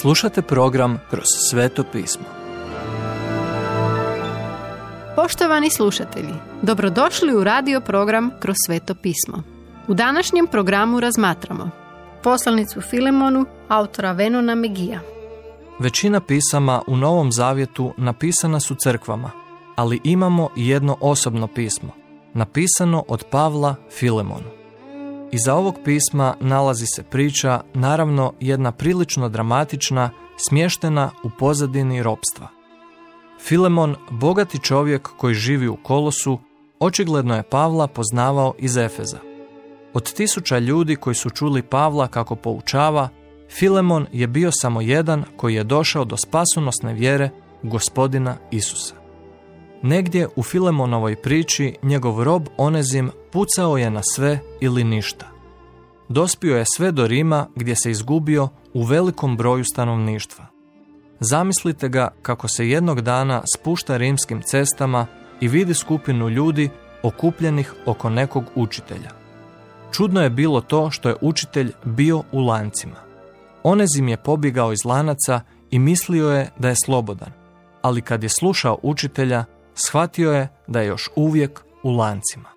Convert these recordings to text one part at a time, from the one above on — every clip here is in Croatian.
Slušate program Kroz sveto pismo. Poštovani slušatelji, dobrodošli u radio program Kroz sveto pismo. U današnjem programu razmatramo poslanicu Filemonu autora Venona Megija. Većina pisama u Novom Zavjetu napisana su crkvama, ali imamo i jedno osobno pismo, napisano od Pavla Filemonu. Iza ovog pisma nalazi se priča, naravno jedna prilično dramatična, smještena u pozadini ropstva. Filemon, bogati čovjek koji živi u Kolosu, očigledno je Pavla poznavao iz Efeza. Od tisuća ljudi koji su čuli Pavla kako poučava, Filemon je bio samo jedan koji je došao do spasonosne vjere gospodina Isusa. Negdje u Filemonovoj priči njegov rob Onezim pucao je na sve ili ništa. Dospio je sve do Rima gdje se izgubio u velikom broju stanovništva. Zamislite ga kako se jednog dana spušta rimskim cestama i vidi skupinu ljudi okupljenih oko nekog učitelja. Čudno je bilo to što je učitelj bio u lancima. Onezim je pobjegao iz lanaca i mislio je da je slobodan, ali kad je slušao učitelja, shvatio je da je još uvijek u lancima.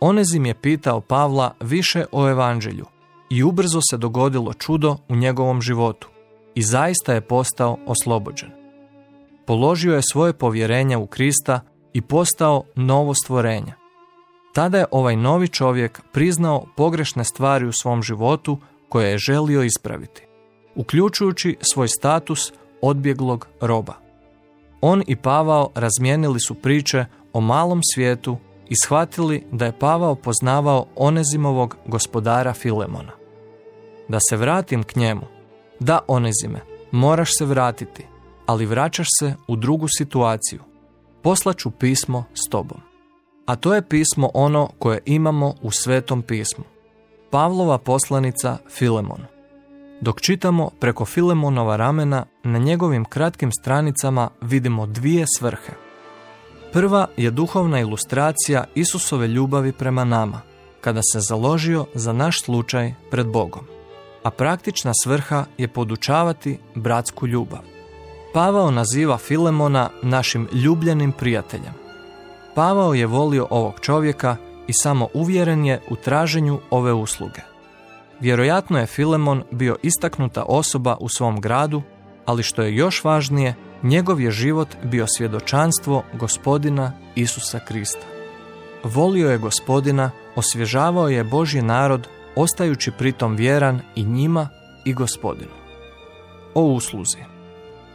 Onezim je pitao Pavla više o evanđelju i ubrzo se dogodilo čudo u njegovom životu i zaista je postao oslobođen. Položio je svoje povjerenje u Krista i postao novo stvorenje. Tada je ovaj novi čovjek priznao pogrešne stvari u svom životu koje je želio ispraviti, uključujući svoj status odbjeglog roba. On i Pavao razmijenili su priče o malom svijetu i shvatili da je Pavao poznavao Onezimovog gospodara Filemona. Da se vratim k njemu. Da, Onezime, moraš se vratiti, ali vraćaš se u drugu situaciju. Poslaću pismo s tobom. A to je pismo ono koje imamo u Svetom pismu. Pavlova poslanica Filemon. Dok čitamo preko Filemonova ramena, na njegovim kratkim stranicama vidimo dvije svrhe. Prva je duhovna ilustracija Isusove ljubavi prema nama, kada se založio za naš slučaj pred Bogom. A praktična svrha je podučavati bratsku ljubav. Pavao naziva Filemona našim ljubljenim prijateljem. Pavao je volio ovog čovjeka i samo uvjeren je u traženju ove usluge. Vjerojatno je Filemon bio istaknuta osoba u svom gradu, ali što je još važnije, njegov je život bio svjedočanstvo gospodina Isusa Krista. Volio je gospodina, osvježavao je Božji narod, ostajući pritom vjeran i njima i gospodinu. O usluzi.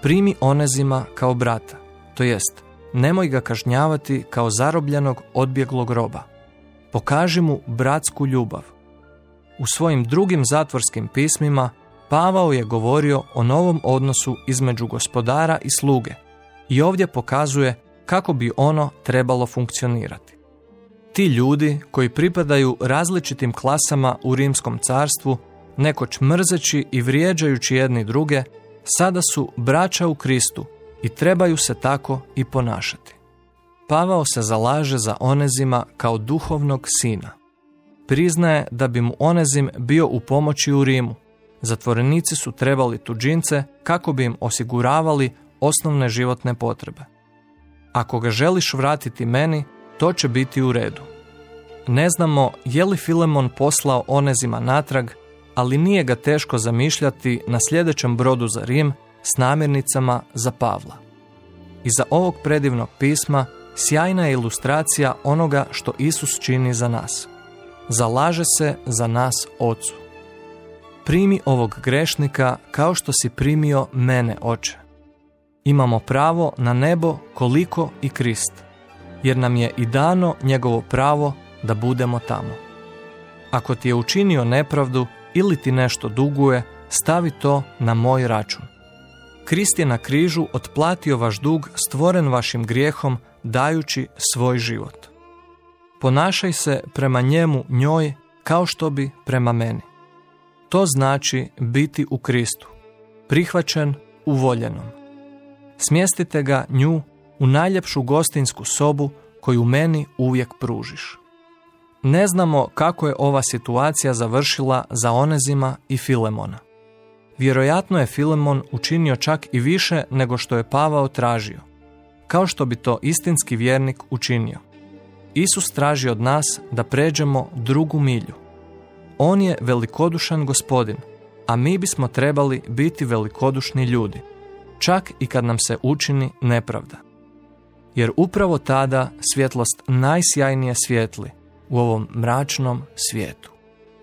Primi onezima kao brata, to jest, nemoj ga kažnjavati kao zarobljenog odbjeglog roba. Pokaži mu bratsku ljubav. U svojim drugim zatvorskim pismima Pavao je govorio o novom odnosu između gospodara i sluge i ovdje pokazuje kako bi ono trebalo funkcionirati. Ti ljudi koji pripadaju različitim klasama u rimskom carstvu, nekoć mrzeći i vrijeđajući jedni druge, sada su braća u Kristu i trebaju se tako i ponašati. Pavao se zalaže za Onezima kao duhovnog sina. Priznaje da bi mu Onezim bio u pomoći u Rimu, Zatvorenici su trebali tuđince kako bi im osiguravali osnovne životne potrebe. Ako ga želiš vratiti meni, to će biti u redu. Ne znamo je li Filemon poslao Onezima natrag, ali nije ga teško zamišljati na sljedećem brodu za Rim s namirnicama za Pavla. Iza ovog predivnog pisma sjajna je ilustracija onoga što Isus čini za nas. Zalaže se za nas Ocu. Primi ovog grešnika kao što si primio mene, oče. Imamo pravo na nebo koliko i Krist, jer nam je i dano njegovo pravo da budemo tamo. Ako ti je učinio nepravdu ili ti nešto duguje, stavi to na moj račun. Krist je na križu otplatio vaš dug stvoren vašim grijehom dajući svoj život. Ponašaj se prema njemu njoj kao što bi prema meni. To znači biti u Kristu, prihvaćen u voljenom. Smjestite ga nju u najljepšu gostinsku sobu koju meni uvijek pružiš. Ne znamo kako je ova situacija završila za Onezima i Filemona. Vjerojatno je Filemon učinio čak i više nego što je Pavao tražio, kao što bi to istinski vjernik učinio. Isus traži od nas da pređemo drugu milju. On je velikodušan gospodin, a mi bismo trebali biti velikodušni ljudi, čak i kad nam se učini nepravda. Jer upravo tada svjetlost najsjajnije svijetli u ovom mračnom svijetu.